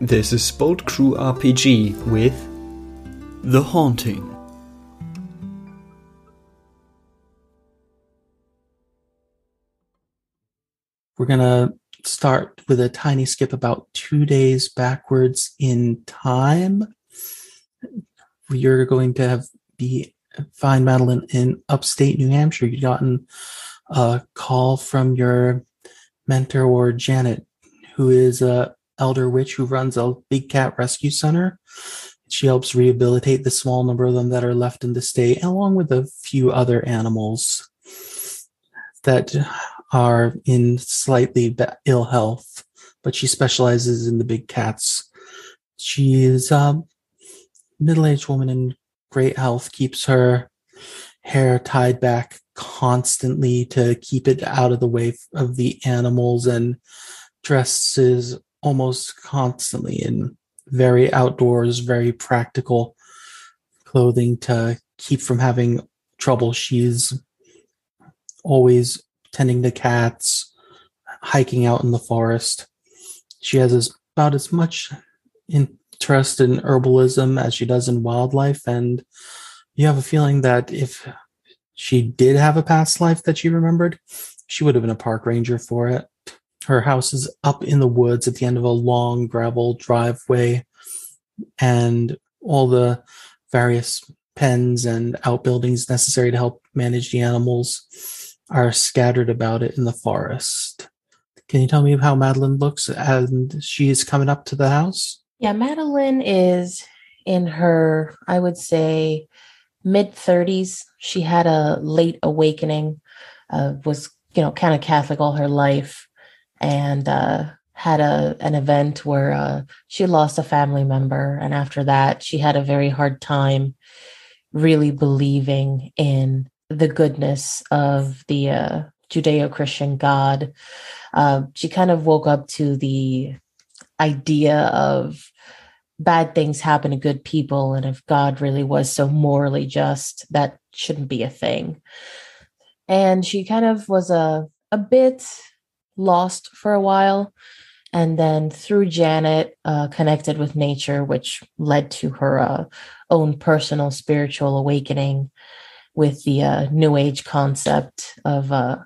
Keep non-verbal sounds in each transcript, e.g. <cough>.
This is Bolt Crew RPG with The Haunting. We're going to start with a tiny skip about two days backwards in time. You're going to have be find Madeline in upstate New Hampshire. You've gotten a call from your mentor or Janet, who is a elder witch who runs a big cat rescue center. She helps rehabilitate the small number of them that are left in the state, along with a few other animals that are in slightly ill health, but she specializes in the big cats. She is a middle-aged woman in great health, keeps her hair tied back constantly to keep it out of the way of the animals and dresses almost constantly in very outdoors, very practical clothing to keep from having trouble. She's always tending to cats, hiking out in the forest. She has as, about as much interest in herbalism as she does in wildlife. And you have a feeling that if she did have a past life that she remembered, she would have been a park ranger for it. Her house is up in the woods at the end of a long gravel driveway, and all the various pens and outbuildings necessary to help manage the animals are scattered about it in the forest. Can you tell me how Madeline looks and she is coming up to the house? Yeah, Madeline is in her, I would say, mid 30s. She had a late awakening, uh, was, you know, kind of Catholic all her life, and uh, had a an event where uh, she lost a family member. And after that, she had a very hard time really believing in the goodness of the uh, Judeo Christian God. Uh, she kind of woke up to the idea of bad things happen to good people. And if God really was so morally just, that shouldn't be a thing. And she kind of was a, a bit lost for a while. And then through Janet, uh, connected with nature, which led to her uh, own personal spiritual awakening with the uh, new age concept of uh,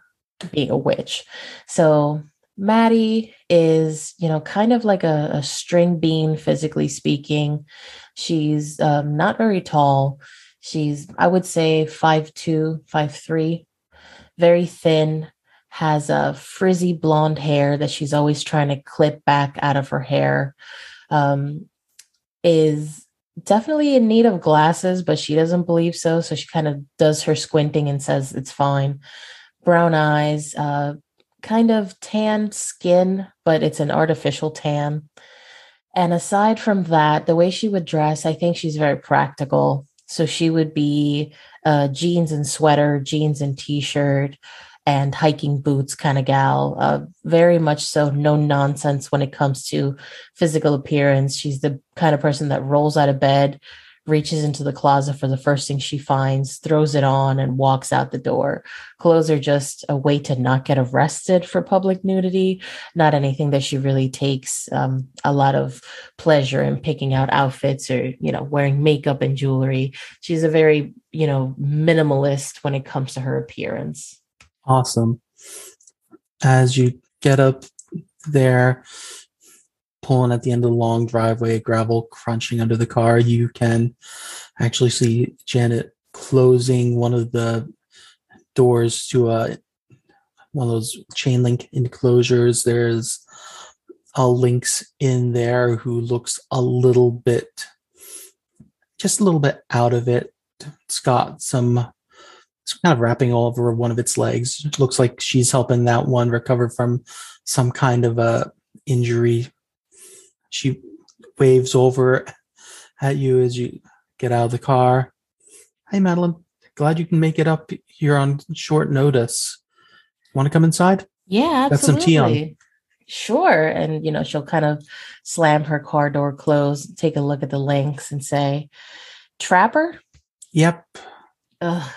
being a witch. So Maddie is, you know, kind of like a, a string bean, physically speaking. She's um, not very tall. She's, I would say, five two, five three, very thin, has a frizzy blonde hair that she's always trying to clip back out of her hair. Um, is definitely in need of glasses, but she doesn't believe so. So she kind of does her squinting and says it's fine. Brown eyes, uh, kind of tan skin, but it's an artificial tan. And aside from that, the way she would dress, I think she's very practical. So she would be uh, jeans and sweater, jeans and t shirt, and hiking boots kind of gal. Uh, very much so, no nonsense when it comes to physical appearance. She's the kind of person that rolls out of bed, reaches into the closet for the first thing she finds, throws it on, and walks out the door. Clothes are just a way to not get arrested for public nudity, not anything that she really takes um, a lot of pleasure in picking out outfits or, you know, wearing makeup and jewelry. She's a very, you know, minimalist when it comes to her appearance. Awesome. As you get up there, pulling at the end of the long driveway, gravel crunching under the car, you can actually see Janet closing one of the doors to a one of those chain link enclosures. There's a lynx in there who looks a little bit, just a little bit out of it. It's got some it's kind of wrapping all over one of its legs. It looks like she's helping that one recover from some kind of a injury. She waves over at you as you get out of the car. Hey, Madeline, glad you can make it up here on short notice. Want to come inside? Yeah, absolutely. Got some tea on. Sure. And, you know, she'll kind of slam her car door closed, take a look at the lynx and say, Trapper? Yep. Ugh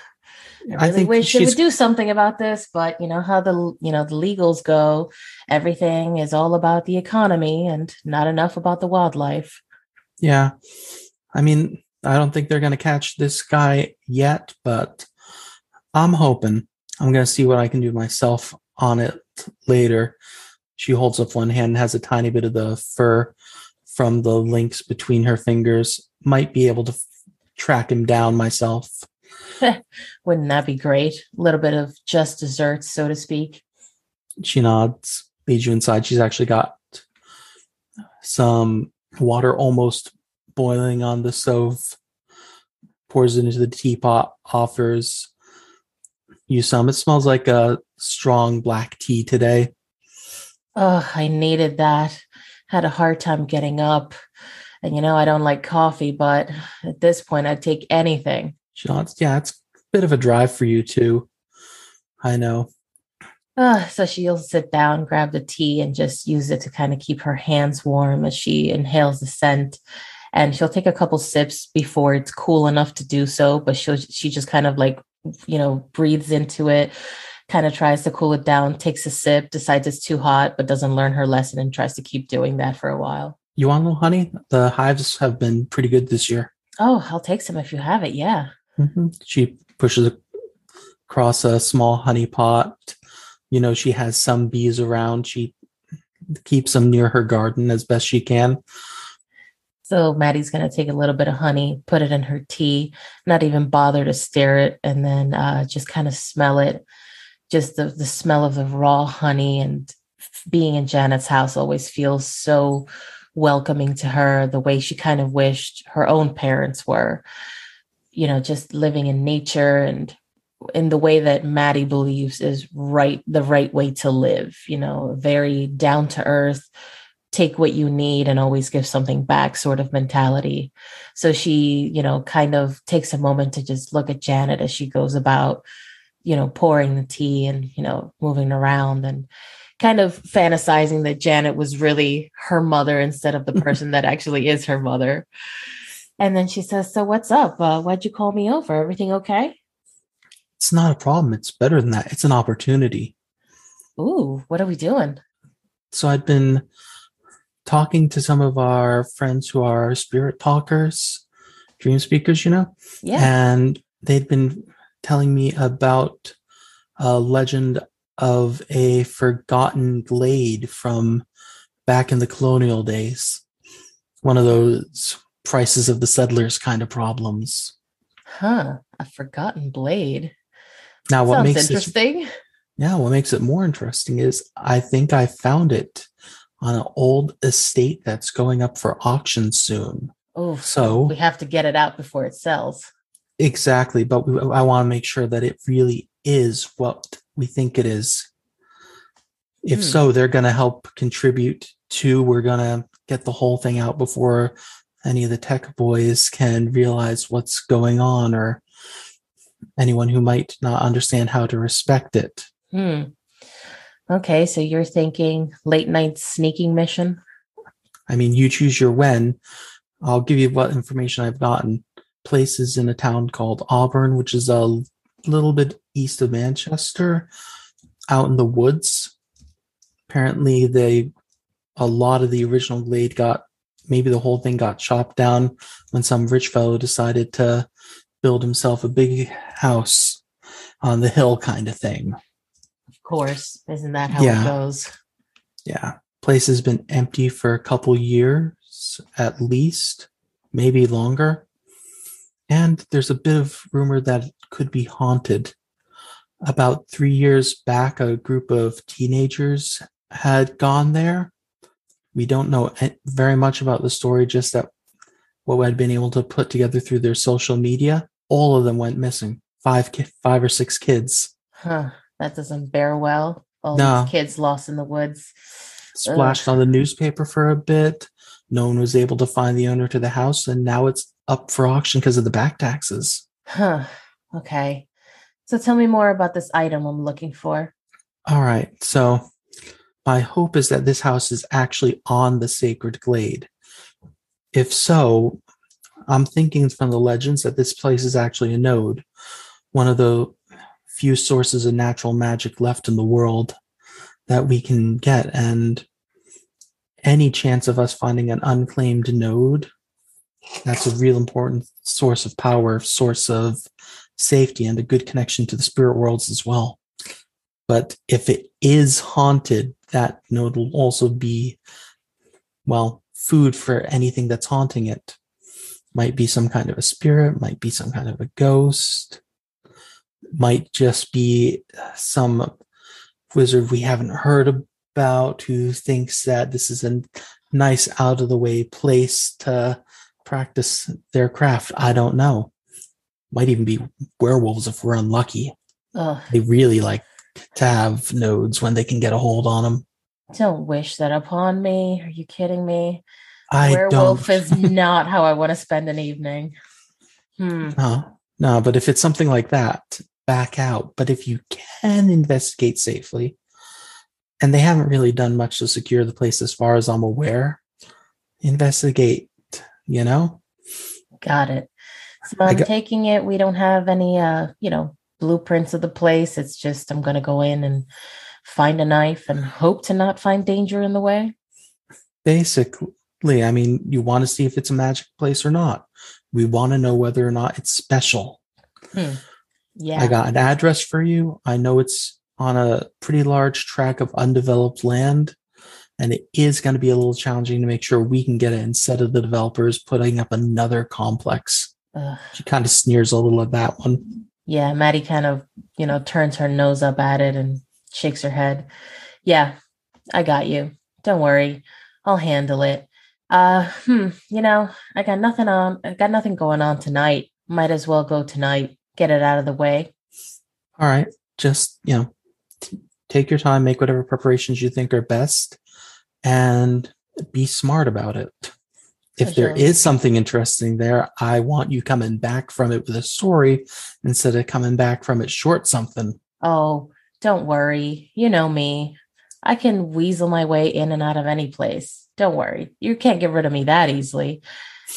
I really wish they would do something about this, but you know how the you know the legals go. Everything is all about the economy and not enough about the wildlife. Yeah, I mean, I don't think they're going to catch this guy yet, but I'm hoping. I'm going to see what I can do myself on it later. She holds up one hand and has a tiny bit of the fur from the lynx between her fingers. Might be able to f- track him down myself. <laughs> Wouldn't that be great? A little bit of just desserts, so to speak. She nods, leads you inside. She's actually got some water almost boiling on the stove, pours it into the teapot, offers you some. It smells like a strong black tea today. Oh, I needed that. Had a hard time getting up. And you know, I don't like coffee, but at this point, I'd take anything. Yeah, it's a bit of a drive for you too. I know. Uh, so she'll sit down, grab the tea, and just use it to kind of keep her hands warm as she inhales the scent. And she'll take a couple sips before it's cool enough to do so. But she'll she just kind of like you know breathes into it, kind of tries to cool it down, takes a sip, decides it's too hot, but doesn't learn her lesson and tries to keep doing that for a while. You want a little honey? The hives have been pretty good this year. Oh, I'll take some if you have it. Yeah. Mm-hmm. She pushes across a small honey pot. You know, she has some bees around. She keeps them near her garden as best she can. So Maddie's going to take a little bit of honey, put it in her tea, not even bother to stir it, and then uh, just kind of smell it. Just the, the smell of the raw honey and being in Janet's house always feels so welcoming to her, the way she kind of wished her own parents were, you know, just living in nature and in the way that Maddie believes is right, the right way to live, you know, very down to earth, take what you need and always give something back sort of mentality. So she, you know, kind of takes a moment to just look at Janet as she goes about, you know, pouring the tea and, you know, moving around and kind of fantasizing that Janet was really her mother instead of the <laughs> person that actually is her mother. And then she says, So what's up? Uh, why'd you call me over? Everything okay? It's not a problem. It's better than that. It's an opportunity. Ooh, what are we doing? So I'd been talking to some of our friends who are spirit talkers, dream speakers, you know? Yeah. And they'd been telling me about a legend of a forgotten glade from back in the colonial days. One of those prices of the settlers kind of problems. Huh. A forgotten blade. Now, what makes interesting. This, yeah, what makes it more interesting is I think I found it on an old estate that's going up for auction soon. Oh, So we have to get it out before it sells. exactly, but we, I want to make sure that it really is what we think it is. If Hmm. so, they're going to help contribute to. We're going to get the whole thing out before any of the tech boys can realize what's going on, or anyone who might not understand how to respect it. Hmm. Okay, so you're thinking late night sneaking mission? I mean, you choose your when. I'll give you what information I've gotten. Places in a town called Auburn, which is a little bit east of Manchester, out in the woods. Apparently, they a lot of the original glade got maybe the whole thing got chopped down when some rich fellow decided to build himself a big house on the hill, kind of thing. Of course. Isn't that how Yeah. it goes? Yeah. Place has been empty for a couple years at least, maybe longer. And there's a bit of rumor that it could be haunted. About three years back, a group of teenagers had gone there. We don't know very much about the story, just that what we had been able to put together through their social media. All of them went missing. Five, five or six kids Huh. That doesn't bear well. All No. these kids lost in the woods. splashed on the newspaper for a bit. No one was able to find the owner to the house, and now it's up for auction because of the back taxes. Huh. Okay. So tell me more about this item I'm looking for. All right, so my hope is that this house is actually on the sacred glade. If so, I'm thinking from the legends that this place is actually a node. One of the few sources of natural magic left in the world that we can get. And any chance of us finding an unclaimed node, that's a real important source of power, source of safety, and a good connection to the spirit worlds as well. But if it is haunted, that node will also be, well, food for anything that's haunting it. Might be some kind of a spirit, might be some kind of a ghost, might just be some wizard we haven't heard about who thinks that this is a nice out of the way place to practice their craft. I don't know. Might even be werewolves if we're unlucky. Ugh, They really like to have nodes when they can get a hold on them. don't wish that upon me. Are you kidding me? I Werewolf don't. is <laughs> not how I want to spend an evening. Hmm. No, no, but if it's something like that, back out. But if you can investigate safely, and they haven't really done much to secure the place as far as I'm aware, investigate, you know? Got it. So I'm got- taking it. We don't have any, uh, you know, blueprints of the place. It's just I'm going to go in and find a knife and hope to not find danger in the way. Basically, I mean, you want to see if it's a magic place or not. We want to know whether or not it's special. Hmm. Yeah. I got an address for you. I know it's on a pretty large tract of undeveloped land, and it is going to be a little challenging to make sure we can get it instead of the developers putting up another complex. Ugh. She kind of sneers a little at that one. Yeah. Maddie kind of, you know, turns her nose up at it and shakes her head. Yeah, I got you. Don't worry. I'll handle it. Uh, hmm, you know, I got nothing on. I got nothing going on tonight. Might as well go tonight. Get it out of the way. All right, just you know, t- take your time, make whatever preparations you think are best, and be smart about it. If there Sure. is something interesting there, I want you coming back from it with a story instead of coming back from it short something. Oh, don't worry. You know me. I can weasel my way in and out of any place. Don't worry. You can't get rid of me that easily.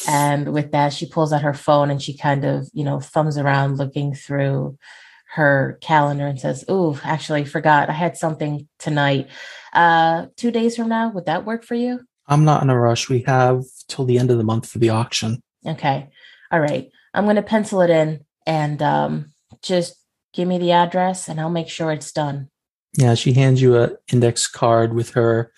And with that, she pulls out her phone and she kind of, you know, thumbs around looking through her calendar and says, Ooh, actually forgot. I had something tonight. Uh, two days from now, would that work for you? I'm not in a rush. We have till the end of the month for the auction. Okay. All right. I'm going to pencil it in and um, just give me the address and I'll make sure it's done. Yeah, she hands you a index card with her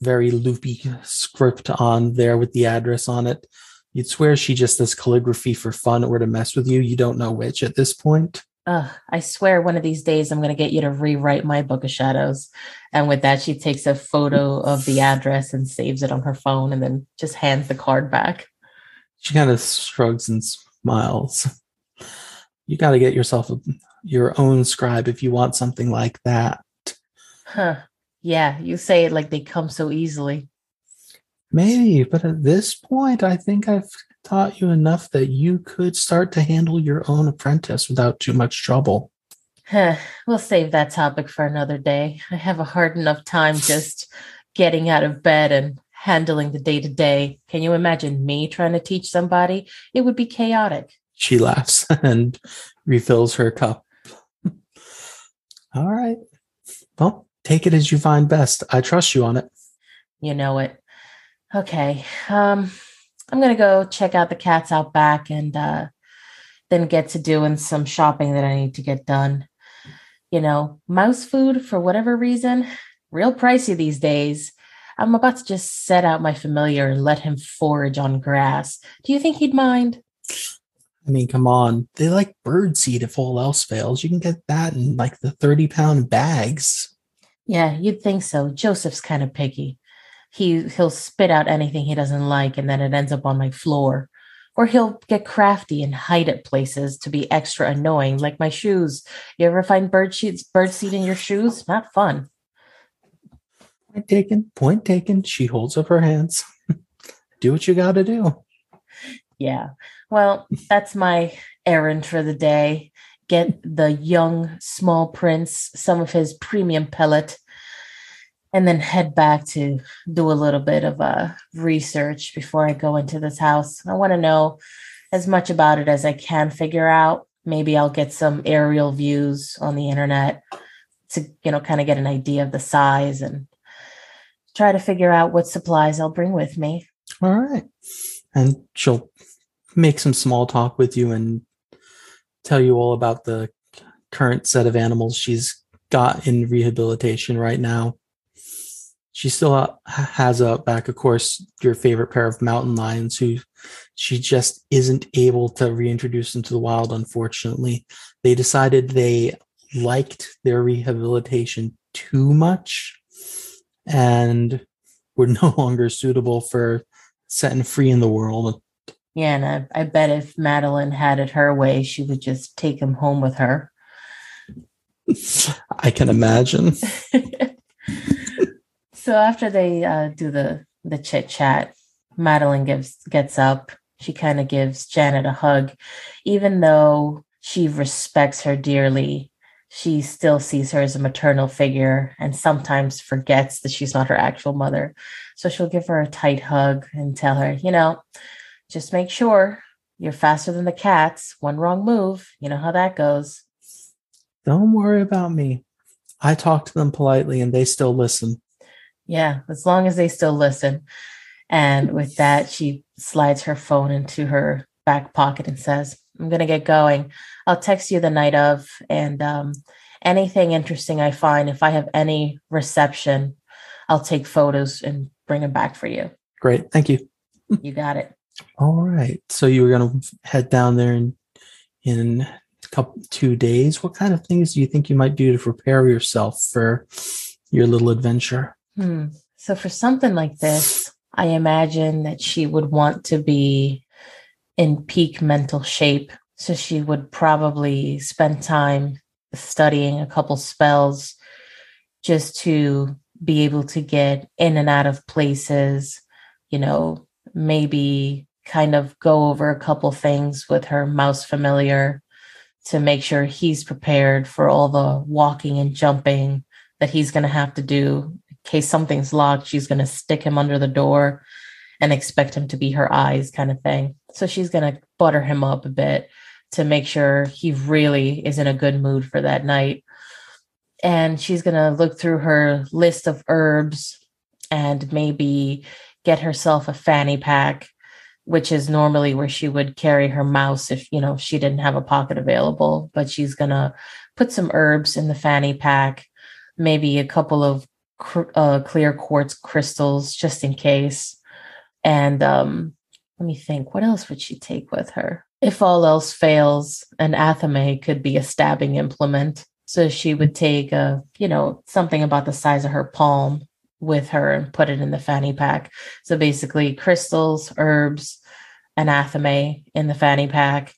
very loopy script on there with the address on it. You'd swear she just does calligraphy for fun or to mess with you. You don't know which at this point. Ugh, I swear one of these days I'm going to get you to rewrite my book of shadows. And with that, she takes a photo of the <laughs> address and saves it on her phone and then just hands the card back. She kind of shrugs and smiles. You got to get yourself a, your own scribe if you want something like that. Huh. Yeah, you say it like they come so easily. Maybe, but at this point, I think I've taught you enough that you could start to handle your own apprentice without too much trouble. Huh. We'll save that topic for another day. I have a hard enough time just getting out of bed and handling the day to day. Can you imagine me trying to teach somebody? It would be chaotic. She laughs and refills her cup. All right. Well, take it as you find best. I trust you on it. You know it. Okay. Um, I'm gonna go check out the cats out back and uh then get to doing some shopping that I need to get done. You know, mouse food for whatever reason, real pricey these days. I'm about to just set out my familiar and let him forage on grass. Do you think he'd mind? I mean, come on. They like bird seed if all else fails. You can get that in like the 30 pound bags. Yeah, you'd think so. Joseph's kind of picky. He he'll spit out anything he doesn't like and then it ends up on my floor. Or he'll get crafty and hide at places to be extra annoying, like my shoes. You ever find bird sheets, bird seed in your shoes? Not fun. Point taken. Point taken. She holds up her hands. <laughs> do what you got to do. Yeah. Well, that's my errand for the day. Get the young small prince some of his premium pellet and then head back to do a little bit of uh, research before I go into this house. I want to know as much about it as I can figure out. maybe I'll get some aerial views on the internet to, you know, kind of get an idea of the size and try to figure out what supplies I'll bring with me. All right. And she'll make some small talk with you and tell you all about the current set of animals she's got in rehabilitation right now. She still uh, has a back, of course, your favorite pair of mountain lions who she just isn't able to reintroduce them to the wild, unfortunately. They decided they liked their rehabilitation too much and were <laughs> no longer suitable for setting free in the world. Yeah, and I, I bet if Madeline had it her way, she would just take him home with her. <laughs> I can imagine. <laughs> so after they uh, do the the chit chat, Madeline gives gets up. She kind of gives Janet a hug, even though she respects her dearly. She still sees her as a maternal figure and sometimes forgets that she's not her actual mother. So she'll give her a tight hug and tell her, you know, just make sure you're faster than the cats. One wrong move, you know how that goes. Don't worry about me. I talk to them politely and they still listen. Yeah, as long as they still listen. And with that, she slides her phone into her back pocket and says, I'm going to get going. I'll text you the night of. And um, anything interesting I find, if I have any reception, I'll take photos and bring them back for you. Great. Thank you. You got it. All right. So you were going to head down there in, in a couple, two days. What kind of things do you think you might do to prepare yourself for your little adventure? Hmm. So for something like this, I imagine that she would want to be in peak mental shape. So she would probably spend time studying a couple spells just to be able to get in and out of places, you know, maybe kind of go over a couple things with her mouse familiar to make sure he's prepared for all the walking and jumping that he's going to have to do case something's locked, she's going to stick him under the door and expect him to be her eyes, kind of thing. So she's going to butter him up a bit to make sure he really is in a good mood for that night. And she's going to look through her list of herbs and maybe get herself a fanny pack, which is normally where she would carry her mouse if, you know, she didn't have a pocket available. But she's going to put some herbs in the fanny pack, maybe a couple of cr- uh, clear quartz crystals just in case. And um, let me think, what else would she take with her? If all else fails, an athame could be a stabbing implement. So she would take a, you know, something about the size of her palm with her and put it in the fanny pack. So basically, crystals, herbs, an athame in the fanny pack,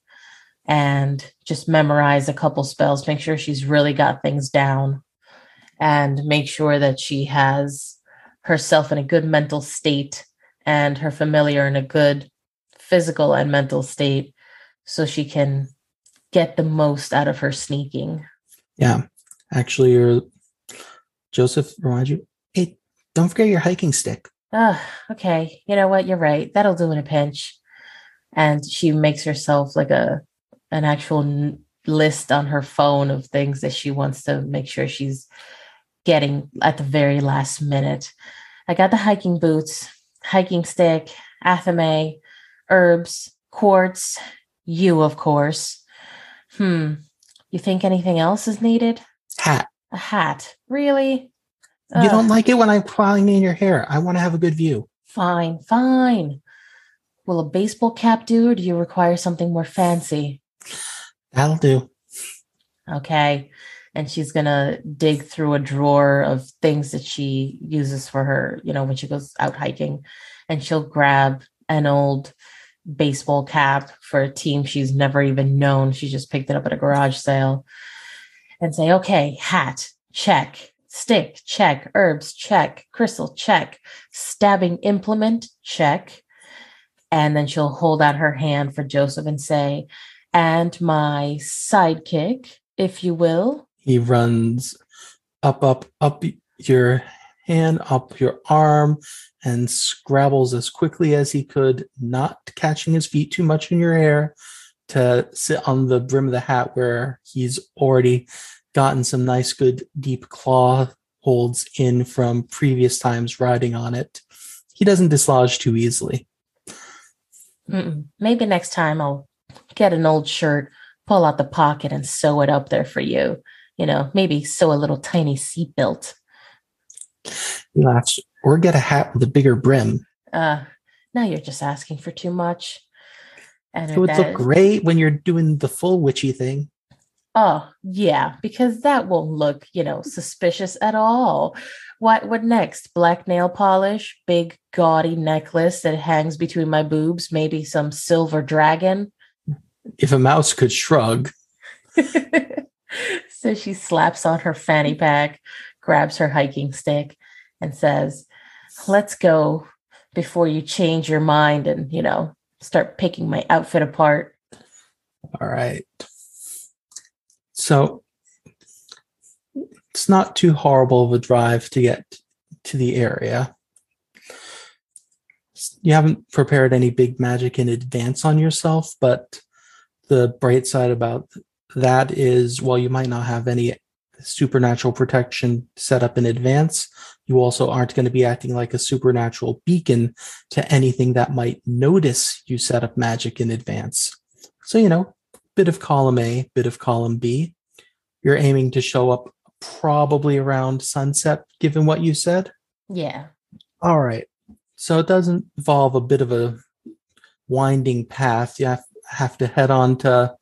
and just memorize a couple spells. Make sure she's really got things down and make sure that she has herself in a good mental state and her familiar in a good physical and mental state so she can get the most out of her sneaking. Yeah. Actually, your Joseph remind you, hey, don't forget your hiking stick. Ah, okay. You know what? You're right. That'll do in a pinch. And she makes herself like a an actual list on her phone of things that she wants to make sure she's getting at the very last minute. I got the hiking boots, hiking stick, athame, herbs, quartz, you, of course. Hmm. You think anything else is needed? Hat. A hat. Really? You Ugh. don't like it when I'm crawling in your hair. I want to have a good view. Fine, fine. Will a baseball cap do, or do you require something more fancy? That'll do. Okay and she's gonna dig through a drawer of things that she uses for her, you know, when she goes out hiking, and she'll grab an old baseball cap for a team she's never even known. She just picked it up at a garage sale and say, okay, hat, check, stick, check, herbs, check, crystal, check, stabbing implement, check. And then she'll hold out her hand for Joseph and say, and my sidekick, if you will, he runs up, up, up your hand, up your arm, and scrabbles as quickly as he could, not catching his feet too much in your hair, to sit on the brim of the hat where he's already gotten some nice, good, deep claw holds in from previous times riding on it. He doesn't dislodge too easily. Mm-mm. Maybe next time I'll get an old shirt, pull out the pocket, and sew it up there for you. You know, maybe sew a little tiny seatbelt. He laughs. Or get a hat with a bigger brim. Uh, now you're just asking for too much. And It would look is- great when you're doing the full witchy thing. Oh, yeah, because that won't look, you know, suspicious at all. What what next? Black nail polish, big gaudy necklace that hangs between my boobs, maybe some silver dragon. If a mouse could shrug, <laughs> so she slaps on her fanny pack, grabs her hiking stick, and says, Let's go before you change your mind and, you know, start picking my outfit apart. All right. So it's not too horrible of a drive to get to the area. You haven't prepared any big magic in advance on yourself, but the bright side about that is while you might not have any supernatural protection set up in advance, you also aren't going to be acting like a supernatural beacon to anything that might notice you set up magic in advance. So, you know, bit of column A, bit of column B. You're aiming to show up probably around sunset, given what you said. Yeah. All right. So it doesn't involve a bit of a winding path. You have, have to head on to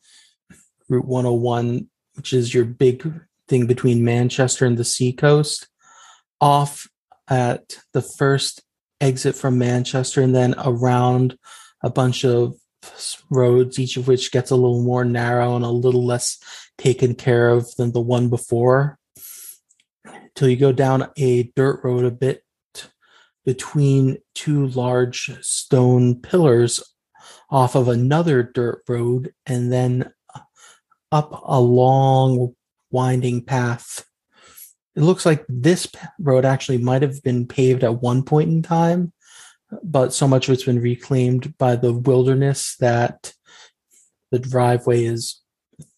Route 101, which is your big thing between Manchester and the seacoast, off at the first exit from Manchester, and then around a bunch of roads, each of which gets a little more narrow and a little less taken care of than the one before. Till you go down a dirt road a bit between two large stone pillars off of another dirt road and then up a long winding path. It looks like this road actually might have been paved at one point in time, but so much of it's been reclaimed by the wilderness that the driveway is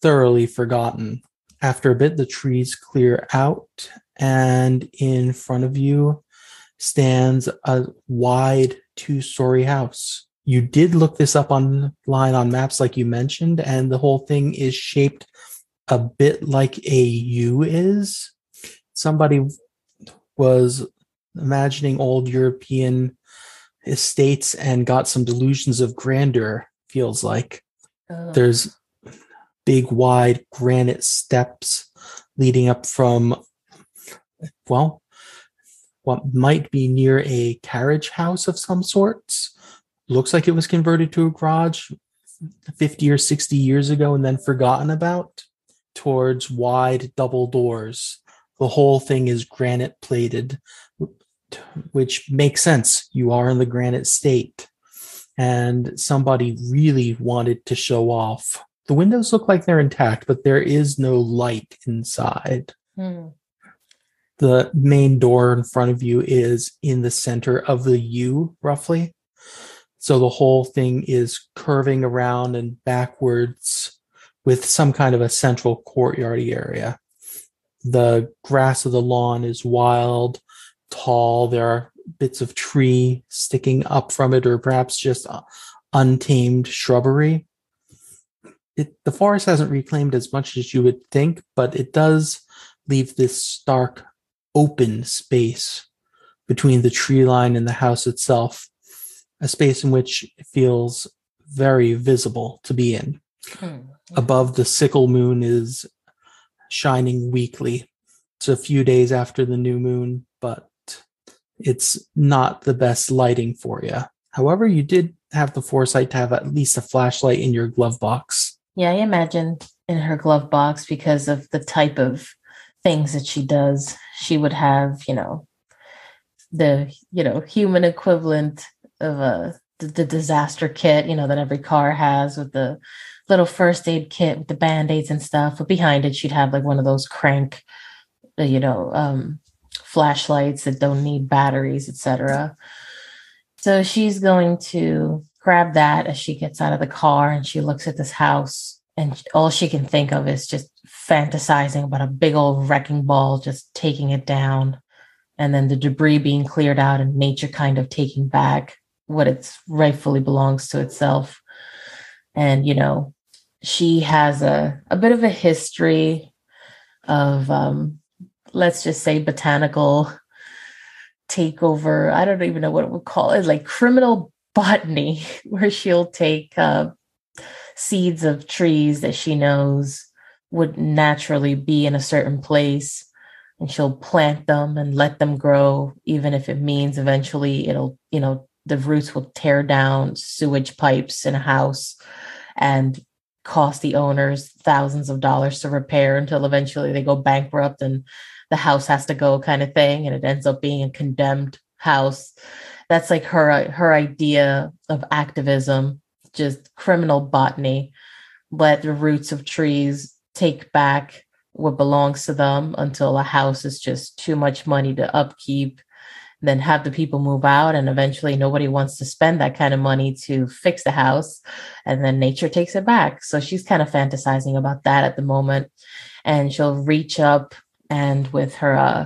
thoroughly forgotten. After a bit, the trees clear out, and in front of you stands a wide two story house. You did look this up online on maps, like you mentioned, and the whole thing is shaped a bit like a U is. Somebody was imagining old European estates and got some delusions of grandeur, feels like. Ugh. There's big, wide granite steps leading up from, well, what might be near a carriage house of some sorts. Looks like it was converted to a garage 50 or 60 years ago and then forgotten about, towards wide double doors. The whole thing is granite plated, which makes sense. You are in the granite state. And somebody really wanted to show off. The windows look like they're intact, but there is no light inside Hmm. the main door in front of you is in the center of the U, roughly. So the whole thing is curving around and backwards with some kind of a central courtyardy area. The grass of the lawn is wild, tall. There are bits of tree sticking up from it, or perhaps just uh, untamed shrubbery. It, the forest hasn't reclaimed as much as you would think, but it does leave this stark open space between the tree line and the house itself, a space in which it feels very visible to be in. Hmm. Above the sickle moon is shining weakly. It's a few days after the new moon, but it's not the best lighting for you. However, you did have the foresight to have at least a flashlight in your glove box. Yeah, I imagine in her glove box because of the type of things that she does, she would have, you know, the you know human equivalent of a the, disaster kit, you know, that every car has with the little first aid kit with the band-aids and stuff. But behind it, she'd have like one of those crank, uh, you know, um, flashlights that don't need batteries, etc. So she's going to grab that as she gets out of the car and she looks at this house and all she can think of is just fantasizing about a big old wrecking ball just taking it down and then the debris being cleared out and nature kind of taking back what it rightfully belongs to itself. And you know she has a, a bit of a history of um, let's just say botanical takeover. I don't even know what it would call it like criminal botany <laughs> where she'll take uh, seeds of trees that she knows would naturally be in a certain place and she'll plant them and let them grow even if it means eventually it'll you know the roots will tear down sewage pipes in a house and cost the owners thousands of dollars to repair until eventually they go bankrupt and the house has to go kind of thing and it ends up being a condemned house. That's like her her idea of activism just criminal botany. Let the roots of trees take back what belongs to them until a house is just too much money to upkeep then have the people move out and eventually nobody wants to spend that kind of money to fix the house and then nature takes it back. So she's kind of fantasizing about that at the moment. And she'll reach up and with her uh,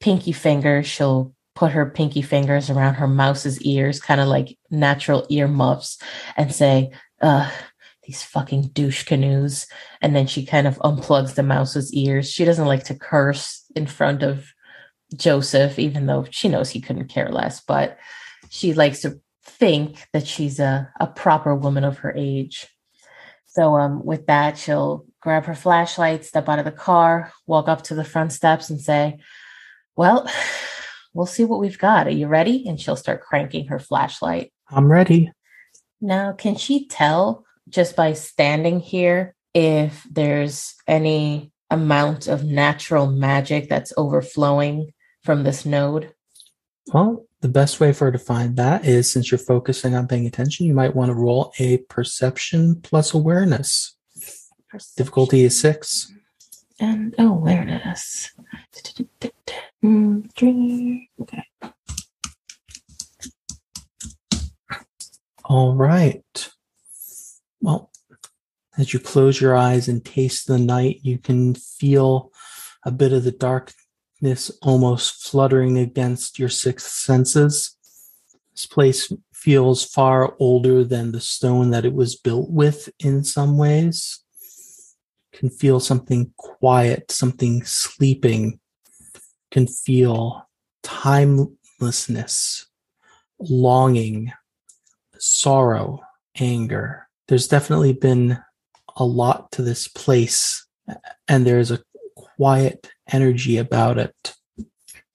pinky finger she'll put her pinky fingers around her mouse's ears kind of like natural ear muffs and say uh these fucking douche canoes. And then she kind of unplugs the mouse's ears. She doesn't like to curse in front of Joseph, even though she knows he couldn't care less, but she likes to think that she's a, a proper woman of her age. So um, with that, she'll grab her flashlight, step out of the car, walk up to the front steps and say, Well, <sighs> we'll see what we've got. Are you ready? And she'll start cranking her flashlight. I'm ready. Now, can she tell just by standing here if there's any amount of natural magic that's overflowing from this node? Well, the best way for her to find that is since you're focusing on paying attention, you might want to roll a perception plus awareness. Perception. Difficulty is six. And oh, awareness. Okay. All right. Well, as you close your eyes and taste the night, you can feel a bit of the dark almost fluttering against your sixth senses. This place feels far older than the stone that it was built with in some ways. Can feel something quiet, something sleeping. Can feel timelessness, longing, sorrow, anger. There's definitely been a lot to this place, and there's a quiet energy about it.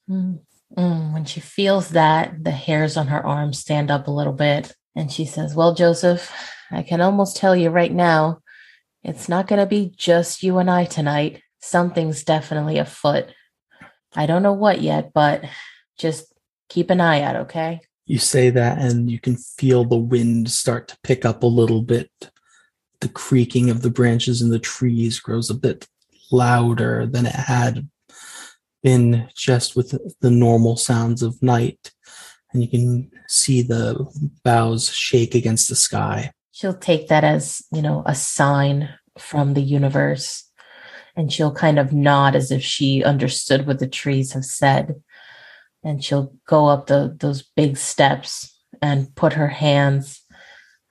Mm. Mm. When she feels that, the hairs on her arms stand up a little bit. And she says, Well, Joseph, I can almost tell you right now, it's not going to be just you and I tonight. Something's definitely afoot. I don't know what yet, but just keep an eye out, okay? You say that, and you can feel the wind start to pick up a little bit. The creaking of the branches in the trees grows a bit louder than it had been just with the normal sounds of night. And you can see the boughs shake against the sky. She'll take that as, you know, a sign from the universe. And she'll kind of nod as if she understood what the trees have said. And she'll go up the, those big steps and put her hands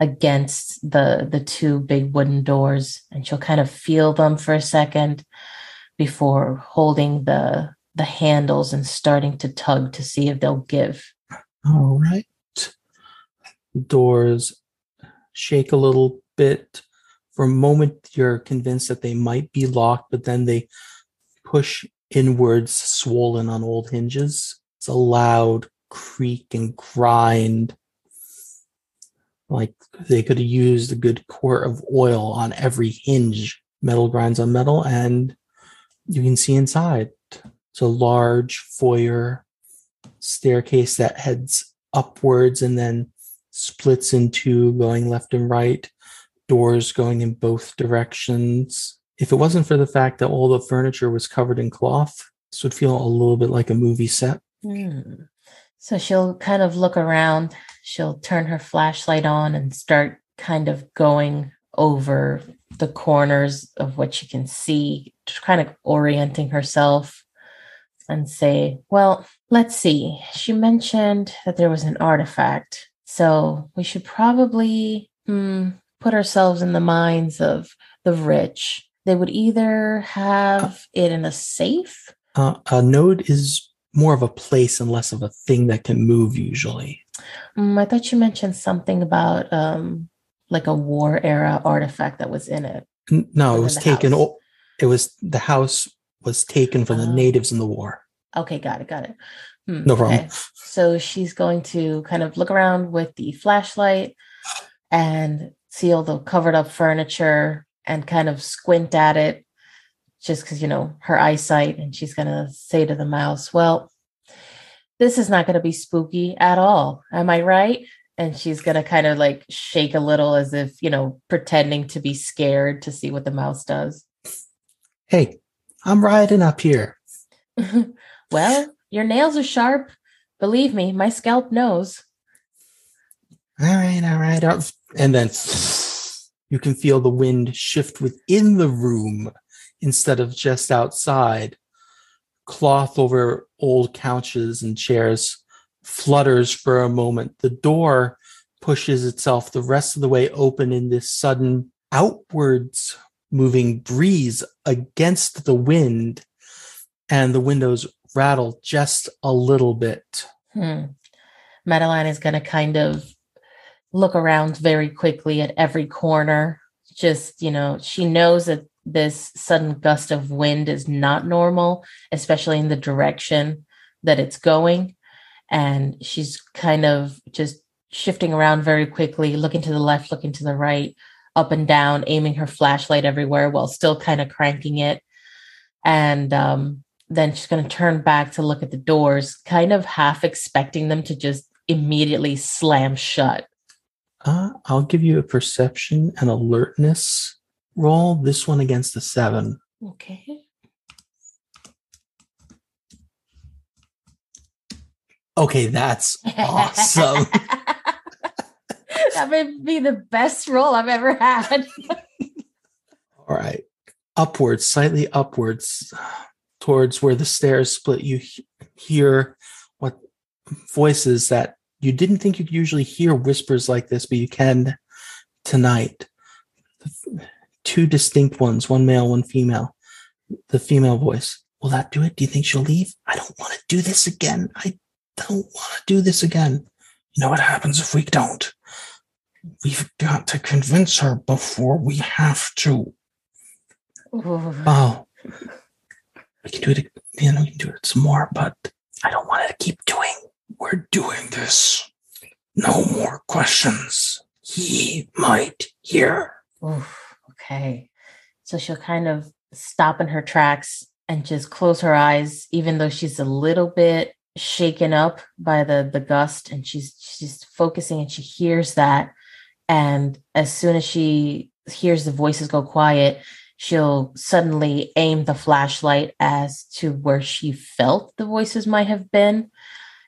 against the the two big wooden doors and she'll kind of feel them for a second before holding the the handles and starting to tug to see if they'll give. All right. The doors shake a little bit. For a moment you're convinced that they might be locked but then they push inwards swollen on old hinges. It's a loud creak and grind like they could used a good quart of oil on every hinge. Metal grinds on metal, and you can see inside. It's a large foyer staircase that heads upwards and then splits into going left and right, doors going in both directions. If it wasn't for the fact that all the furniture was covered in cloth, this would feel a little bit like a movie set. Hmm. So she'll kind of look around. She'll turn her flashlight on and start kind of going over the corners of what she can see, just kind of orienting herself and say, Well, let's see. She mentioned that there was an artifact. So we should probably hmm, put ourselves in the minds of the rich. They would either have it in a safe. Uh, a node is more of a place and less of a thing that can move usually. Mm, I thought you mentioned something about um, like a war era artifact that was in it. No, it was taken. house. It was the house was taken from the Oh. natives in the war. Okay, got it, got it. Hmm, No problem. So she's going to kind of look around with the flashlight and see all the covered up furniture and kind of squint at it just because, you know, her eyesight. And she's going to say to the mouse, Well, this is not going to be spooky at all. Am I right? And she's going to kind of like shake a little as if, you know, pretending to be scared to see what the mouse does. Hey, I'm riding up here. <laughs> well, your nails are sharp. Believe me, my scalp knows. All right, all right. And then you can feel the wind shift within the room instead of just outside. Cloth over old couches and chairs flutters for a moment. The door pushes itself the rest of the way open in this sudden outwards moving breeze against the wind, and the windows rattle just a little bit. Hmm. Madeline is going to kind of look around very quickly at every corner. Just, you know, she knows that this sudden gust of wind is not normal, especially in the direction that it's going. And she's kind of just shifting around very quickly, looking to the left, looking to the right, up and down, aiming her flashlight everywhere while still kind of cranking it. And um, then she's going to turn back to look at the doors, kind of half expecting them to just immediately slam shut. Uh, I'll give you a perception and alertness roll. This one against the seven. Okay. Okay, that's awesome. <laughs> that may be the best roll I've ever had. <laughs> All right. Upwards, slightly upwards towards where the stairs split, you hear what voices that you didn't think you could usually hear whispers like this, but you can tonight. Two distinct ones, one male, one female. The female voice. Will that do it? Do you think she'll leave? I don't want to do this again. I don't want to do this again. You know what happens if we don't? We've got to convince her before we have to. Ooh. Oh, we can do it. You know, we can do it some more, but I don't want to keep doing. We're doing this. No more questions. He might hear. Oof, okay. So she'll kind of stop in her tracks and just close her eyes, even though she's a little bit shaken up by the the gust, and she's she's focusing and she hears that. And as soon as she hears the voices go quiet, she'll suddenly aim the flashlight as to where she felt the voices might have been.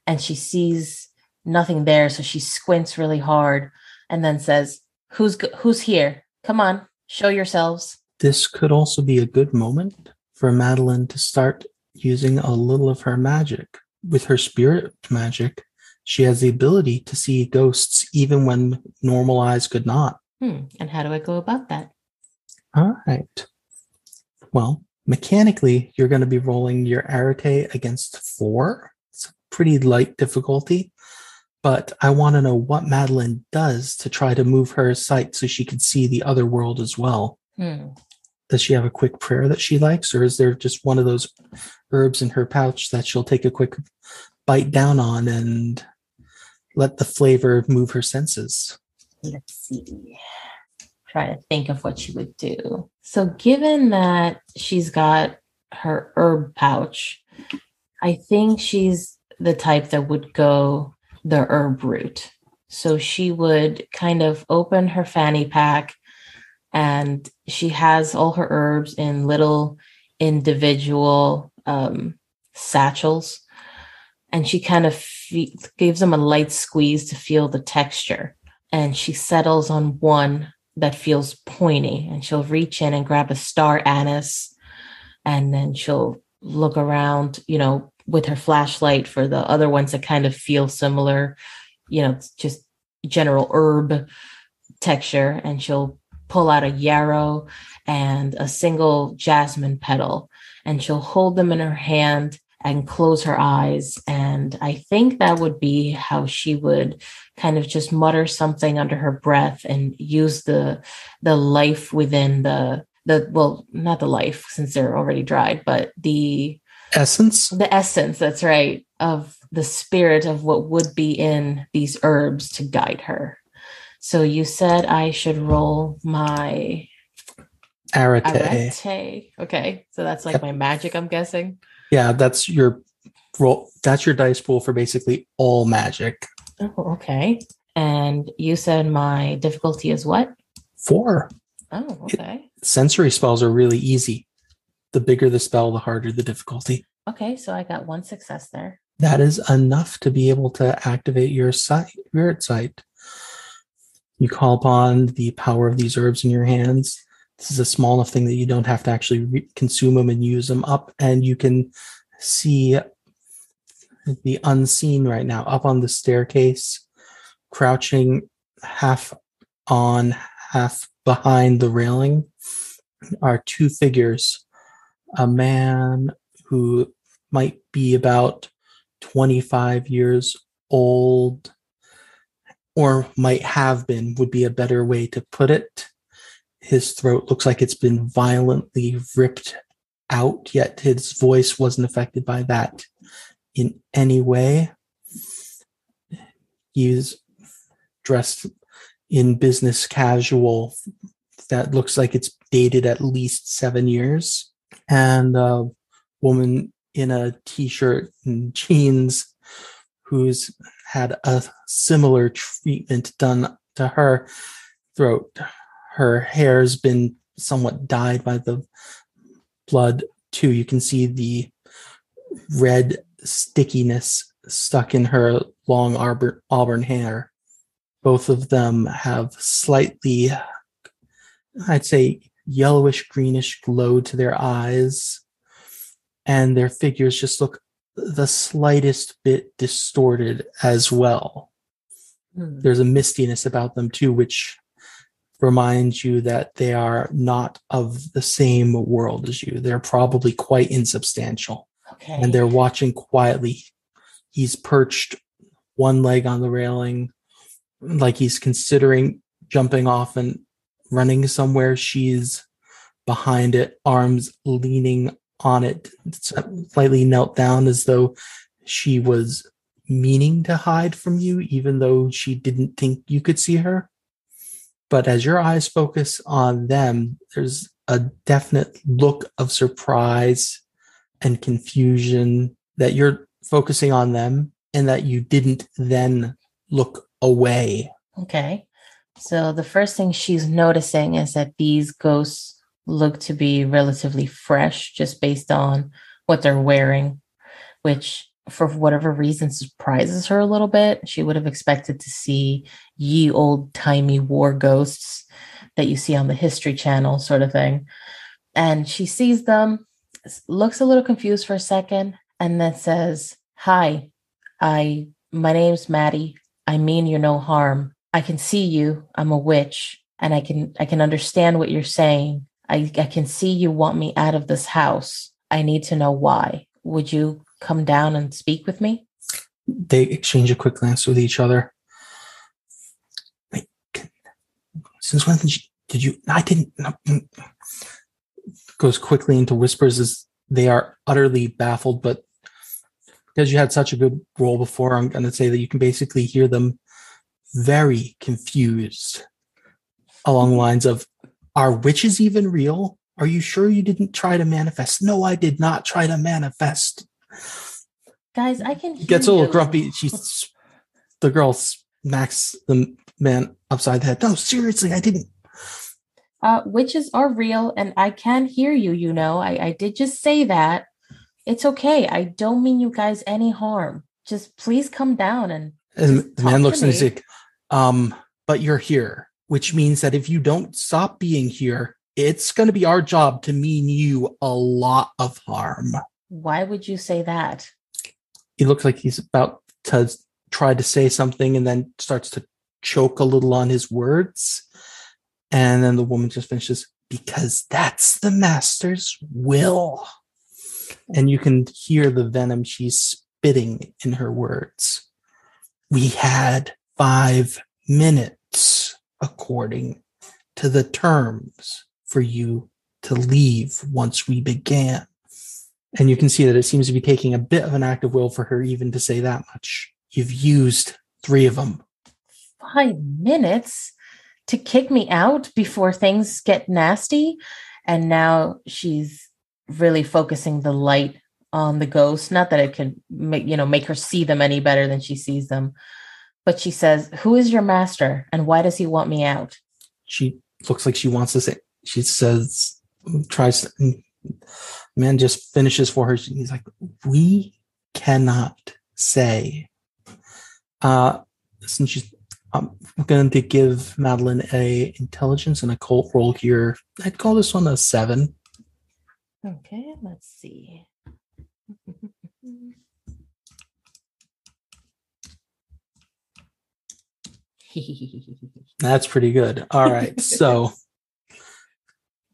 And she sees nothing there. So she squints really hard and then says, Who's who's here? Come on, show yourselves. This could also be a good moment for Madeline to start using a little of her magic. With her spirit magic, she has the ability to see ghosts even when normal eyes could not. Hmm. And how do I go about that? All right. Well, mechanically, you're going to be rolling your arete against four. It's a pretty light difficulty, but I want to know what Madeline does to try to move her sight so she can see the other world as well. Hmm. Does she have a quick prayer that she likes, or is there just one of those herbs in her pouch that she'll take a quick bite down on and let the flavor move her senses? Let's see. Try to think of what she would do. So, given that she's got her herb pouch, I think she's the type that would go the herb root. So, she would kind of open her fanny pack and she has all her herbs in little individual um, satchels. and she kind of fe- gives them a light squeeze to feel the texture. And she settles on one that feels pointy, and she'll reach in and grab a star anise, and then she'll look around, you know, with her flashlight for the other ones that kind of feel similar, you know, just general herb texture, and she'll pull out a yarrow and a single jasmine petal, and she'll hold them in her hand and close her eyes. And I think that would be how she would kind of just mutter something under her breath and use the the life within the the well, not the life since they're already dried, but the Essence? the essence, that's right, of the spirit of what would be in these herbs to guide her. So you said I should roll my Arete. arete. Okay. So that's like Yep. my magic, I'm guessing. Yeah, that's your roll. That's your dice pool for basically all magic. Oh, okay. And you said my difficulty is what? Four. Oh, okay. Sensory spells are really easy. The bigger the spell, the harder the difficulty. Okay, so I got one success there. That is enough to be able to activate your sight, spirit sight. You call upon the power of these herbs in your hands. This is a small enough thing that you don't have to actually re- consume them and use them up, and you can see the unseen right now up on the staircase, crouching half on, half behind the railing, are two figures. A man who might be about 25 years old, or might have been, would be a better way to put it. His throat looks like it's been violently ripped out, yet his voice wasn't affected by that in any way. He's dressed in business casual that looks like it's dated at least seven years. And a woman in a t shirt and jeans who's had a similar treatment done to her throat. Her hair's been somewhat dyed by the blood, too. You can see the red stickiness stuck in her long auburn hair. Both of them have slightly, I'd say, yellowish greenish glow to their eyes, and their figures just look the slightest bit distorted as well. Hmm. There's a mistiness about them too, which reminds you that they are not of the same world as you. They're probably quite insubstantial Okay. and they're watching quietly. He's perched one leg on the railing, like he's considering jumping off and running somewhere. She's behind it, arms leaning on it, slightly knelt down as though she was meaning to hide from you, even though she didn't think you could see her. But as your eyes focus on them, there's a definite look of surprise and confusion that you're focusing on them and that you didn't then look away. Okay. So the first thing she's noticing is that these ghosts look to be relatively fresh just based on what they're wearing, which for whatever reason surprises her a little bit. She would have expected to see ye old timey war ghosts that you see on the History Channel, sort of thing. And she sees them, looks a little confused for a second, and then says, Hi, I my name's Maddie. I mean you're no harm. I can see you. I'm a witch and I can I can understand what you're saying. I, I can see you want me out of this house. I need to know why. Would you come down and speak with me? They exchange a quick glance with each other. Can- since when did you, did you? I didn't. no, mm. Goes quickly into whispers as they are utterly baffled, but because you had such a good roll before, I'm going to say that you can basically hear them very confused along the lines of Are witches even real? Are you sure you didn't try to manifest? No, I did not try to manifest. Guys, I can hear Gets a little you. grumpy. She's the girl smacks the man upside the head. No, seriously, I didn't. Uh, witches are real and I can hear you, you know. I, I did just say that. It's okay. I don't mean you guys any harm. just please come down and And the man looks and he's like, um, but you're here, which means that if you don't stop being here, it's going to be our job to mean you a lot of harm. why would you say that? He looks like he's about to try to say something and then starts to choke a little on his words. And then the woman just finishes, because that's the master's will. And you can hear the venom she's spitting in her words. We had five minutes, according to the terms, for you to leave once we began. And you can see that it seems to be taking a bit of an act of will for her even to say that much. You've used three of them. Five minutes to kick me out before things get nasty. And now she's really focusing the light on the ghost. Not that it can, make, you know, make her see them any better than she sees them. But she says, Who is your master and why does he want me out? She looks like she wants to say, she says, tries to, man just finishes for her. He's like, we cannot say. Uh, since she's, I'm going to give Madeline a intelligence and Occult roll here. I'd call this one a seven. Okay, let's see. <laughs> <laughs> That's pretty good. All right. <laughs> So,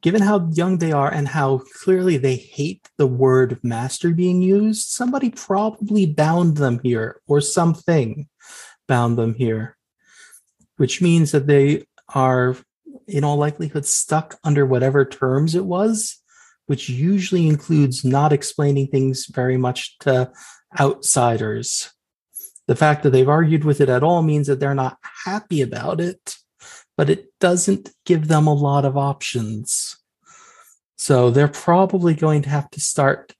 given how young they are and how clearly they hate the word master being used, somebody probably bound them here or something bound them here, which means that they are, in all likelihood, stuck under whatever terms it was, which usually includes not explaining things very much to outsiders. The fact that they've argued with it at all means that they're not happy about it, but it doesn't give them a lot of options. So they're probably going to have to start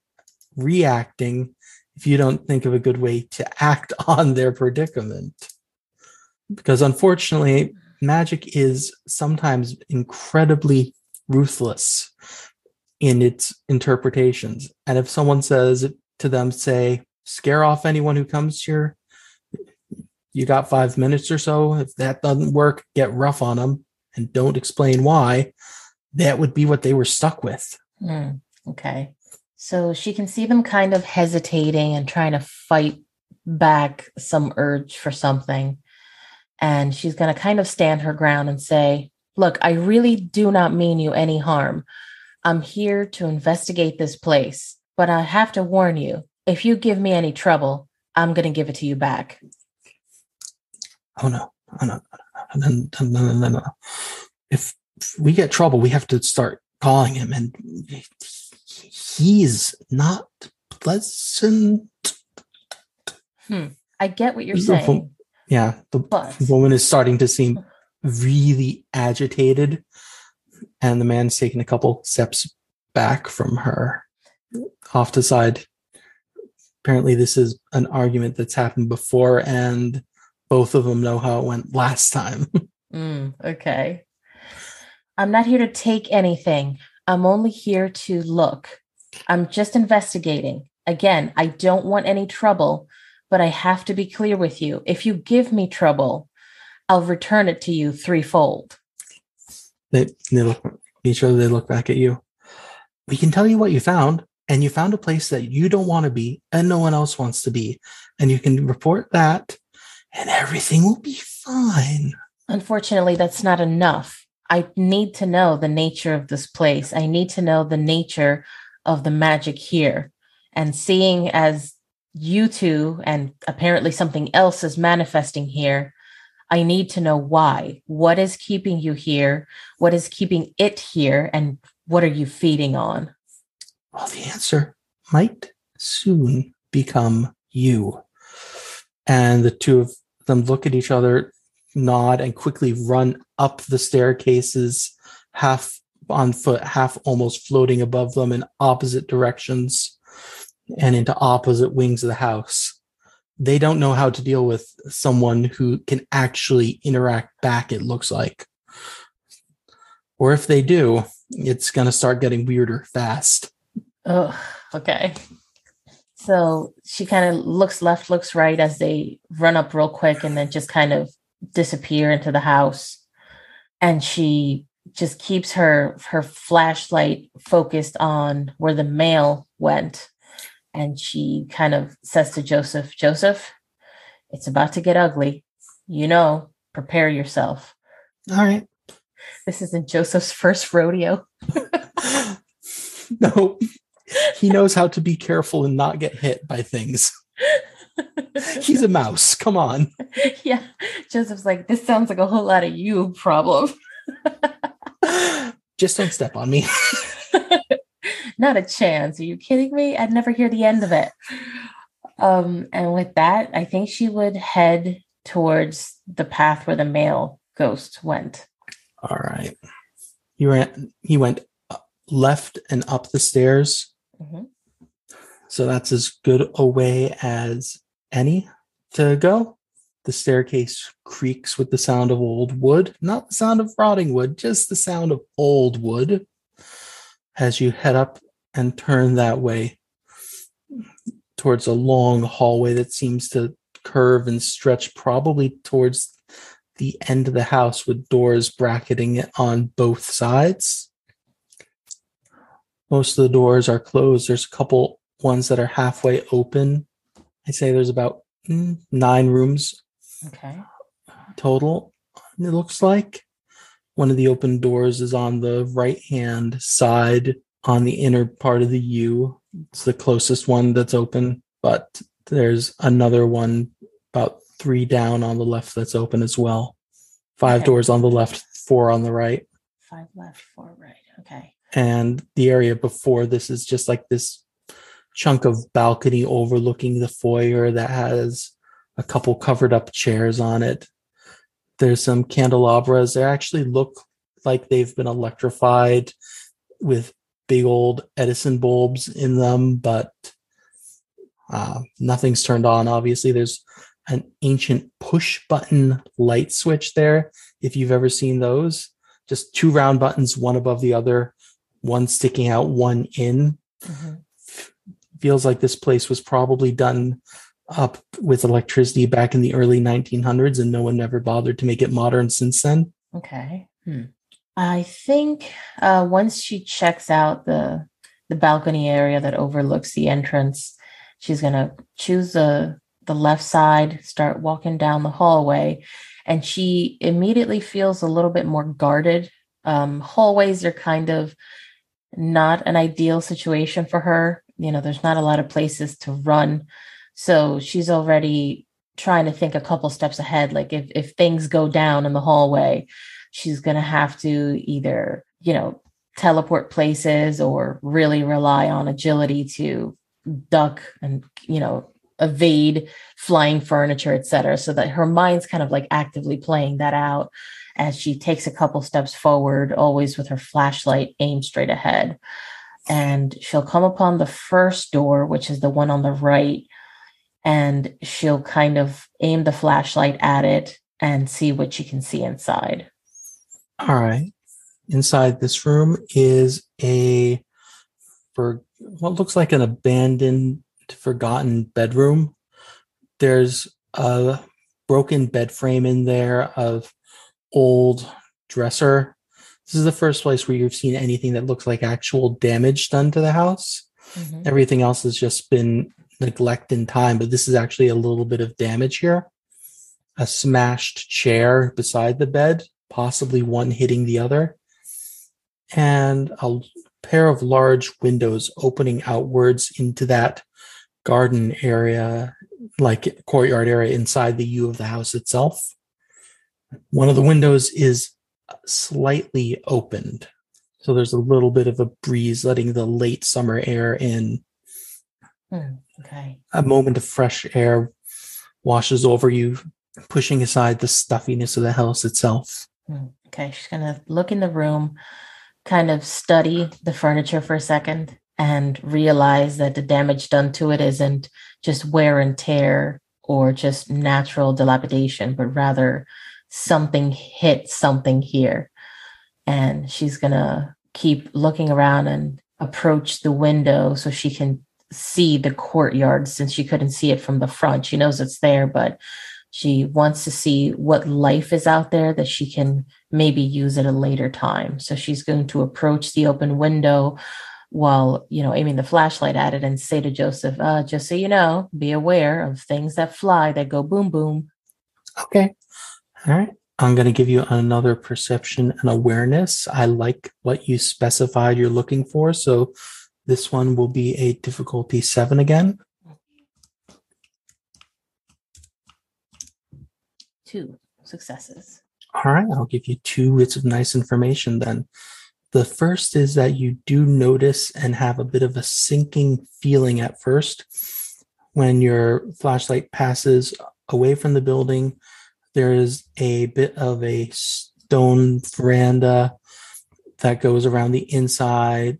reacting if you don't think of a good way to act <laughs> on their predicament. Because unfortunately, magic is sometimes incredibly ruthless in its interpretations. And if someone says to them, say, scare off anyone who comes here, you got five minutes or so. If that doesn't work, get rough on them and don't explain why. That would be what they were stuck with. Hmm, okay. So she can see them kind of hesitating and trying to fight back some urge for something. And she's going to kind of stand her ground and say, Look, I really do not mean you any harm. I'm here to investigate this place, but I have to warn you if you give me any trouble, I'm going to give it to you back. Oh no, oh no, no, no, no, no, no, no. If we get trouble, we have to start calling him, and he's not pleasant. Hmm. I get what you're fo- saying, Yeah, the but woman is starting to seem really agitated, and the man's taking a couple steps back from her, off to the side. Apparently, this is an argument that's happened before, and both of them know how it went last time. <laughs> Mm, okay. I'm not here to take anything. I'm only here to look. I'm just investigating. Again, I don't want any trouble, but I have to be clear with you. If you give me trouble, I'll return it to you threefold. they, they look each other, they look back at you. We can tell you what you found, and you found a place that you don't want to be, and no one else wants to be. And you can report that, and everything will be fine. Unfortunately, that's not enough. I need to know the nature of this place. I need to know the nature of the magic here. And seeing as you two and apparently something else is manifesting here, I need to know why. What is keeping you here? What is keeping it here? And what are you feeding on? Well, the answer might soon become you. And the two of them look at each other, nod, and quickly run up the staircases, half on foot, half almost floating above them in opposite directions and into opposite wings of the house. They don't know how to deal with someone who can actually interact back, it looks like. Or if they do, it's going to start getting weirder fast. Oh, okay. So she kind of looks left, looks right as they run up real quick and then just kind of disappear into the house. And she just keeps her her flashlight focused on where the male went. And she kind of says to Joseph, Joseph, it's about to get ugly. You know, prepare yourself. All right. This isn't Joseph's first rodeo. <laughs> no, he knows how to be careful and not get hit by things. He's a mouse. Come on. yeah. Joseph's like, this sounds like a whole lot of you problem. <laughs> Just don't step on me. <laughs> Not a chance. Are you kidding me? I'd never hear the end of it. Um, and with that, I think she would head towards the path where the male ghost went. All right. He ran. He went left and up the stairs. Mm-hmm. So that's as good a way as any to go. The staircase creaks with the sound of old wood, not the sound of rotting wood, just the sound of old wood as you head up and turn that way towards a long hallway that seems to curve and stretch probably towards the end of the house with doors bracketing it on both sides. Most of the doors are closed. There's a couple ones that are halfway open. I say there's about mm, nine rooms Okay. total, it looks like. One of the open doors is on the right hand side on the inner part of the U. It's the closest one that's open, but there's another one about three down on the left that's open as well. Five Okay. doors on the left, four on the right. Five left, four right. Okay. And the area before this is just like this chunk of balcony overlooking the foyer that has a couple covered up chairs on it. There's some candelabras. They actually look like they've been electrified with big old Edison bulbs in them, but uh, nothing's turned on. Obviously, there's an ancient push button light switch there. If you've ever seen those, just two round buttons, one above the other, one sticking out, one in. Mhm. Feels like this place was probably done up with electricity back in the early 1900s, and no one ever bothered to make it modern since then. Okay. Hmm. I think uh, once she checks out the the balcony area that overlooks the entrance, she's gonna choose the the left side, start walking down the hallway, and she immediately feels a little bit more guarded. Um, hallways are kind of not an ideal situation for her. You know, there's not a lot of places to run, so she's already trying to think a couple steps ahead. Like if if things go down in the hallway, she's going to have to either, you know, teleport places or really rely on agility to duck and, you know, evade flying furniture, et cetera. So that her mind's kind of like actively playing that out as she takes a couple steps forward, always with her flashlight aimed straight ahead. And she'll come upon the first door, which is the one on the right, and she'll kind of aim the flashlight at it and see what she can see inside. All right. Inside this room is a for what looks like an abandoned, forgotten bedroom. There's a broken bed frame in there of old dresser. This is the first place where you've seen anything that looks like actual damage done to the house. Mhm. Everything else has just been neglect in time, but this is actually a little bit of damage here. A smashed chair beside the bed, possibly one hitting the other, and a pair of large windows opening outwards into that garden area, like courtyard area inside the U of the house itself. One of the windows is slightly opened. So there's a little bit of a breeze letting the late summer air in. Hmm, Okay. A moment of fresh air washes over you, pushing aside the stuffiness of the house itself. Hmm, Okay. She's going to look in the room, kind of study the furniture for a second, and realize that the damage done to it isn't just wear and tear or just natural dilapidation, but rather something hit something here. And she's going to keep looking around and approach the window so she can see the courtyard since she couldn't see it from the front. She knows it's there, but she wants to see what life is out there that she can maybe use at a later time. So she's going to approach the open window while, you know, aiming the flashlight at it and say to Joseph, uh, just so you know, be aware of things that fly that go boom boom. Okay. All right. I'm going to give you another perception and awareness. I like what you specified you're looking for. So this one will be a difficulty seven again. Two successes. All right. I'll give you two bits of nice information then. The first is that you do notice and have a bit of a sinking feeling at first when your flashlight passes away from the building. There is a bit of a stone veranda that goes around the inside,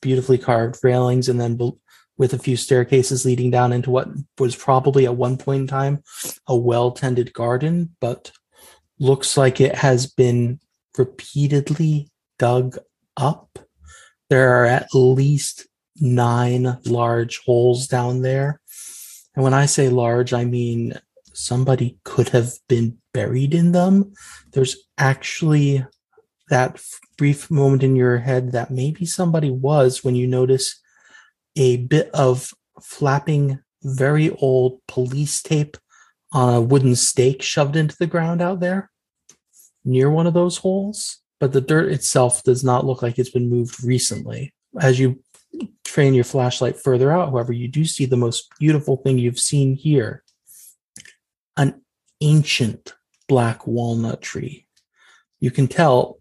beautifully carved railings, and then with a few staircases leading down into what was probably at one point in time a well tended garden, but looks like it has been repeatedly dug up. There are at least nine large holes down there. And when I say large, I mean somebody could have been buried in them. There's actually that brief moment in your head that maybe somebody was when you notice a bit of flapping, very old police tape on a wooden stake shoved into the ground out there near one of those holes. But the dirt itself does not look like it's been moved recently. As you train your flashlight further out, however, you do see the most beautiful thing you've seen here an ancient black walnut tree. You can tell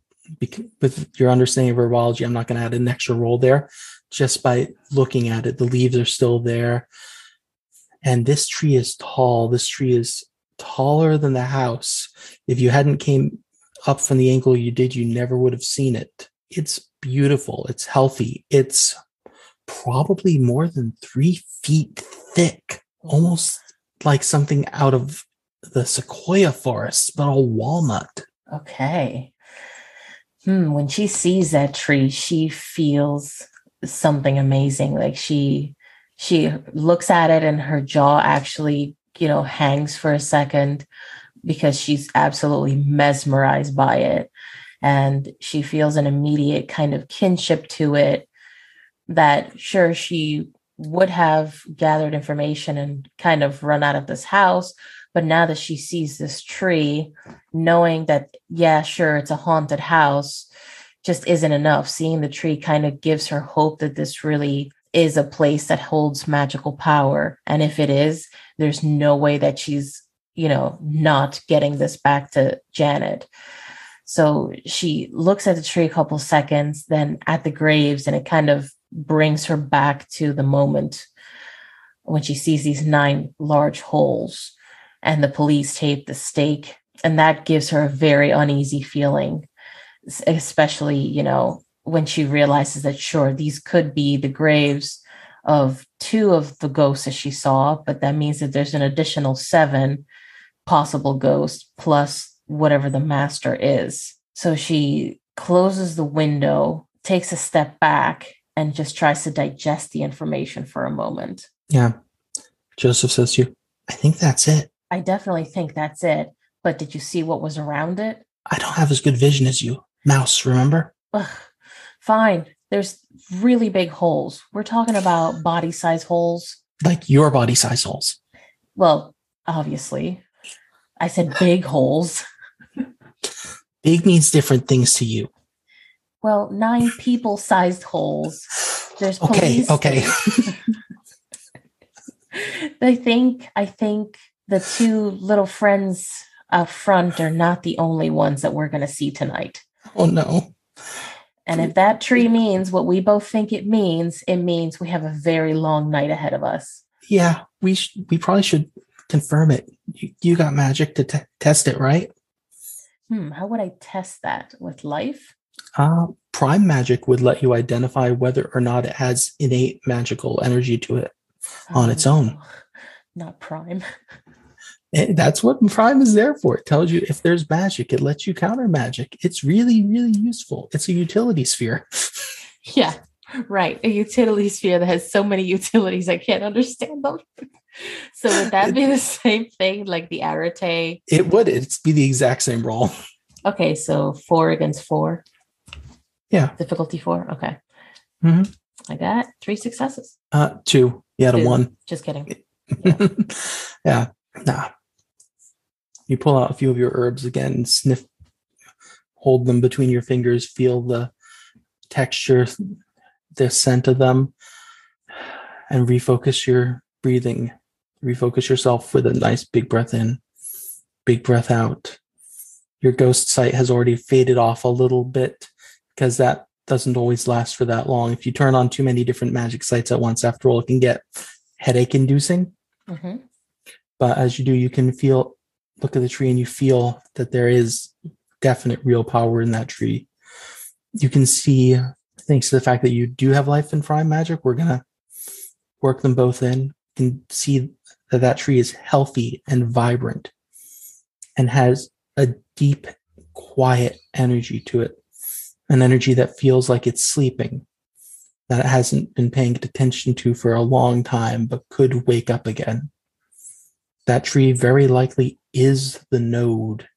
with your understanding of herbology, I'm not going to add an extra roll there. Just by looking at it, the leaves are still there. And this tree is tall. This tree is taller than the house. If you hadn't came up from the angle you did, you never would have seen it. It's beautiful. It's healthy. It's probably more than three feet thick, almost like something out of the sequoia forest, but all walnut. Okay. Hmm. When she sees that tree, she feels something amazing. Like she she looks at it and her jaw actually, you know, hangs for a second because she's absolutely mesmerized by it. And she feels an immediate kind of kinship to it that sure she would have gathered information and kind of run out of this house. But now that she sees this tree, knowing that, yeah, sure, it's a haunted house, just isn't enough. Seeing the tree kind of gives her hope that this really is a place that holds magical power. And if it is, there's no way that she's, you know, not getting this back to Janet. So she looks at the tree a couple seconds, then at the graves, and it kind of brings her back to the moment when she sees these nine large holes and the police tape the stake and that gives her a very uneasy feeling especially you know when she realizes that sure these could be the graves of two of the ghosts that she saw but that means that there's an additional seven possible ghost plus whatever the master is so she closes the window takes a step back and just tries to digest the information for a moment. Yeah. Joseph says to you, I think that's it. I definitely think that's it. But did you see what was around it? I don't have as good vision as you. Mouse, remember? Ugh, fine. There's really big holes. We're talking about body size holes. Like your body size holes. Well, obviously. I said big holes. Big means different things to you. Well, nine people sized holes. There's okay, okay. <laughs> I think I think the two little friends up front are not the only ones that we're going to see tonight. Oh no. And if that tree means what we both think it means, it means we have a very long night ahead of us. Yeah, we sh- we probably should confirm it. You, you got magic to t- test it, right? Hmm, how would I test that with life? Uh, prime magic would let you identify whether or not it has innate magical energy to it on its own. Oh, <laughs> not prime. And that's what prime is there for. It tells you if there's magic, it lets you counter magic. It's really, really useful. It's a utility sphere. <laughs> yeah. Right. A utility sphere that has so many utilities, I can't understand them. so would that be the same thing like the Arete? It would. It's be the exact same roll. Okay, so four against four. Yeah. Difficulty four. Okay. Mhm. I got three successes. Uh, two. You had a one. Just kidding. <laughs> yeah. Nah. You pull out a few of your herbs again, sniff, hold them between your fingers, feel the texture, the scent of them, and refocus your breathing. Refocus yourself with a nice big breath in, big breath out. Your ghost sight has already faded off a little bit because that doesn't always last for that long. If you turn on too many different magic sights at once, after all, it can get headache inducing. hmm But as you do, you can feel, look at the tree and you feel that there is definite real power in that tree. You can see, thanks to the fact that you do have life and prime magic, we're to work them both in. and see that that tree is healthy and vibrant and has a deep, quiet energy to it, an energy that feels like it's sleeping, that it hasn't been paying attention to for a long time, but could wake up again. That tree very likely is the node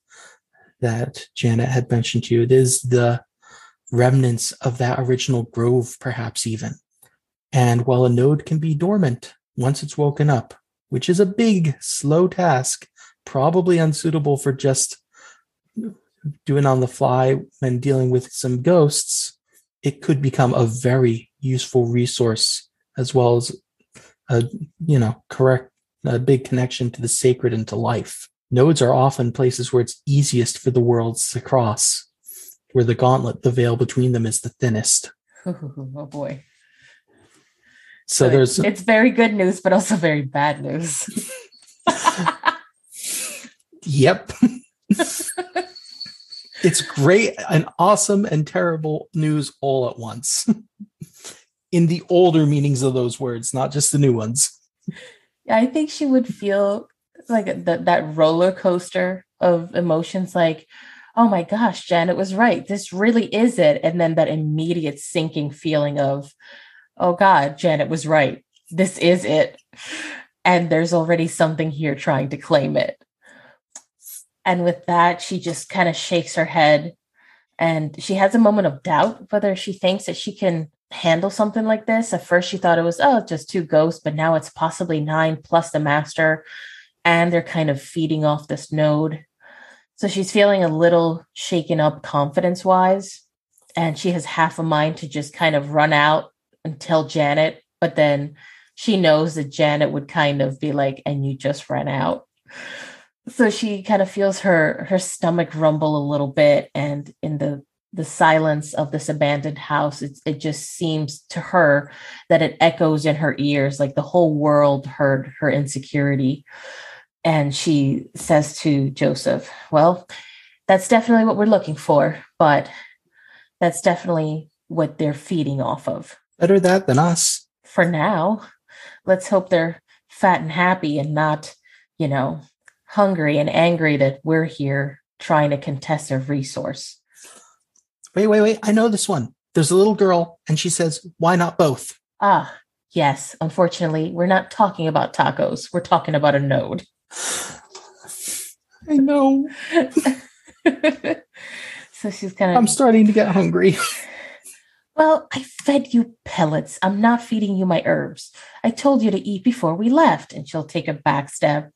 that Janet had mentioned to you. It is the remnants of that original grove, perhaps even. And while a node can be dormant once it's woken up, which is a big, slow task, probably unsuitable for just doing on the fly when dealing with some ghosts, it could become a very useful resource as well as a you know correct a big connection to the sacred and to life. Nodes are often places where it's easiest for the worlds to cross, where the gauntlet, the veil between them, is the thinnest. <laughs> oh boy. So there's it's very good news, but also very bad news. Yep. it's great and awesome and terrible news all at once. In the older meanings of those words, not just the new ones. Yeah, I think she would feel like that that roller coaster of emotions like oh my gosh janet was right. This really is it. And then that immediate sinking feeling of oh god janet was right. This is it. And there's already something here trying to claim it. And with that she just kind of shakes her head. And she has a moment of doubt whether she thinks that she can handle something like this. At first she thought it was oh just two ghosts but now it's possibly nine plus the master. And they're kind of feeding off this node. So she's feeling a little shaken up confidence wise. And she has half a mind to just kind of run out and tell Janet, but then she knows that Janet would kind of be like, and you just ran out. So she kind of feels her her stomach rumble a little bit. And in the the silence of this abandoned house, it, it just seems to her that it echoes in her ears, like the whole world heard her insecurity. And she says to Joseph, Well, that's definitely what we're looking for, but that's definitely what they're feeding off of Better that than us. for now. Let's hope they're fat and happy and not, you know, hungry and angry that we're here trying to contest a resource. Wait, wait, wait. I know this one. There's a little girl, and she says, Why not both? Ah, yes. Unfortunately, we're not talking about tacos. We're talking about a node. I know. <laughs> so she's kind of. I'm starting to get hungry. well, I fed you pellets. I'm not feeding you my herbs. I told you to eat before we left. And she'll take a back step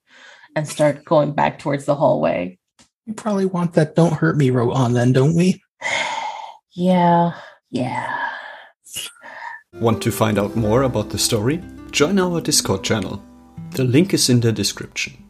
and start going back towards the hallway. You probably want that don't hurt me rote on then, don't we? <sighs> Yeah, yeah. Want to find out more about the story? Join our Discord channel. The link is in the description.